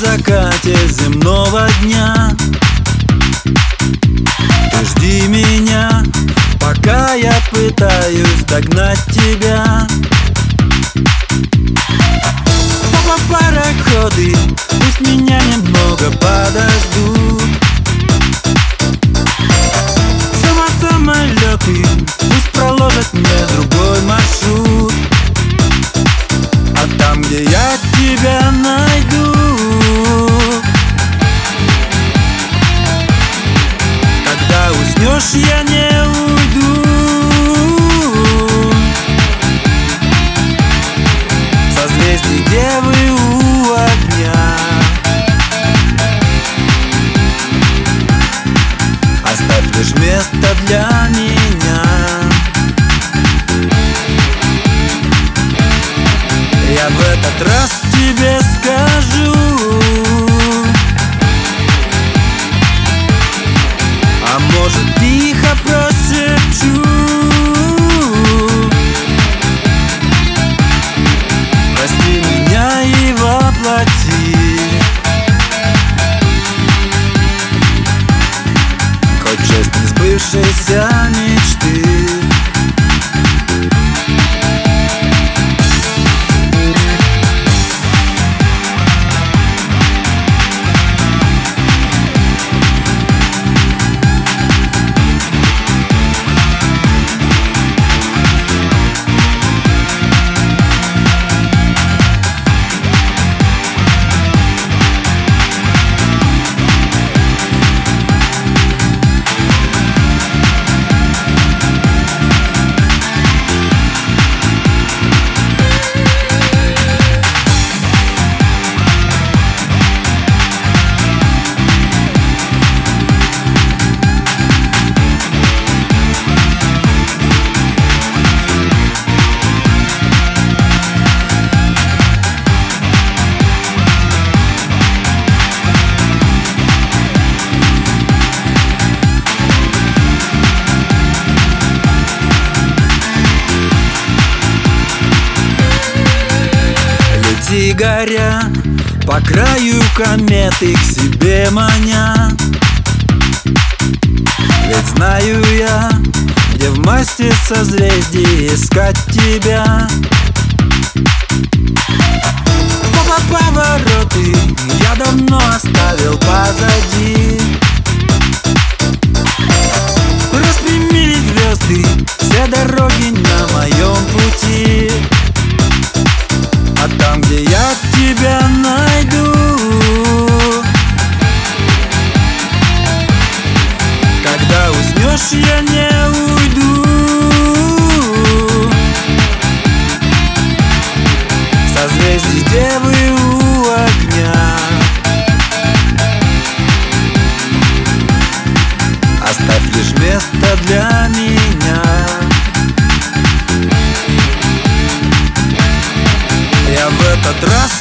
закате земного дня. Ты жди меня, пока я пытаюсь догнать тебя. Папа, пароходы, пусть меня немного подождут Я в этот раз тебе скажу. А может тихо прошепчу. Прости меня и воплоти. Хоть часть несбывшейся горя, по краю кометы к себе маня. Ведь знаю я, где в масти созвездий искать тебя. Папа, повороты я давно оставил позади там, где я тебя найду. Когда уснешь, я не уйду. этот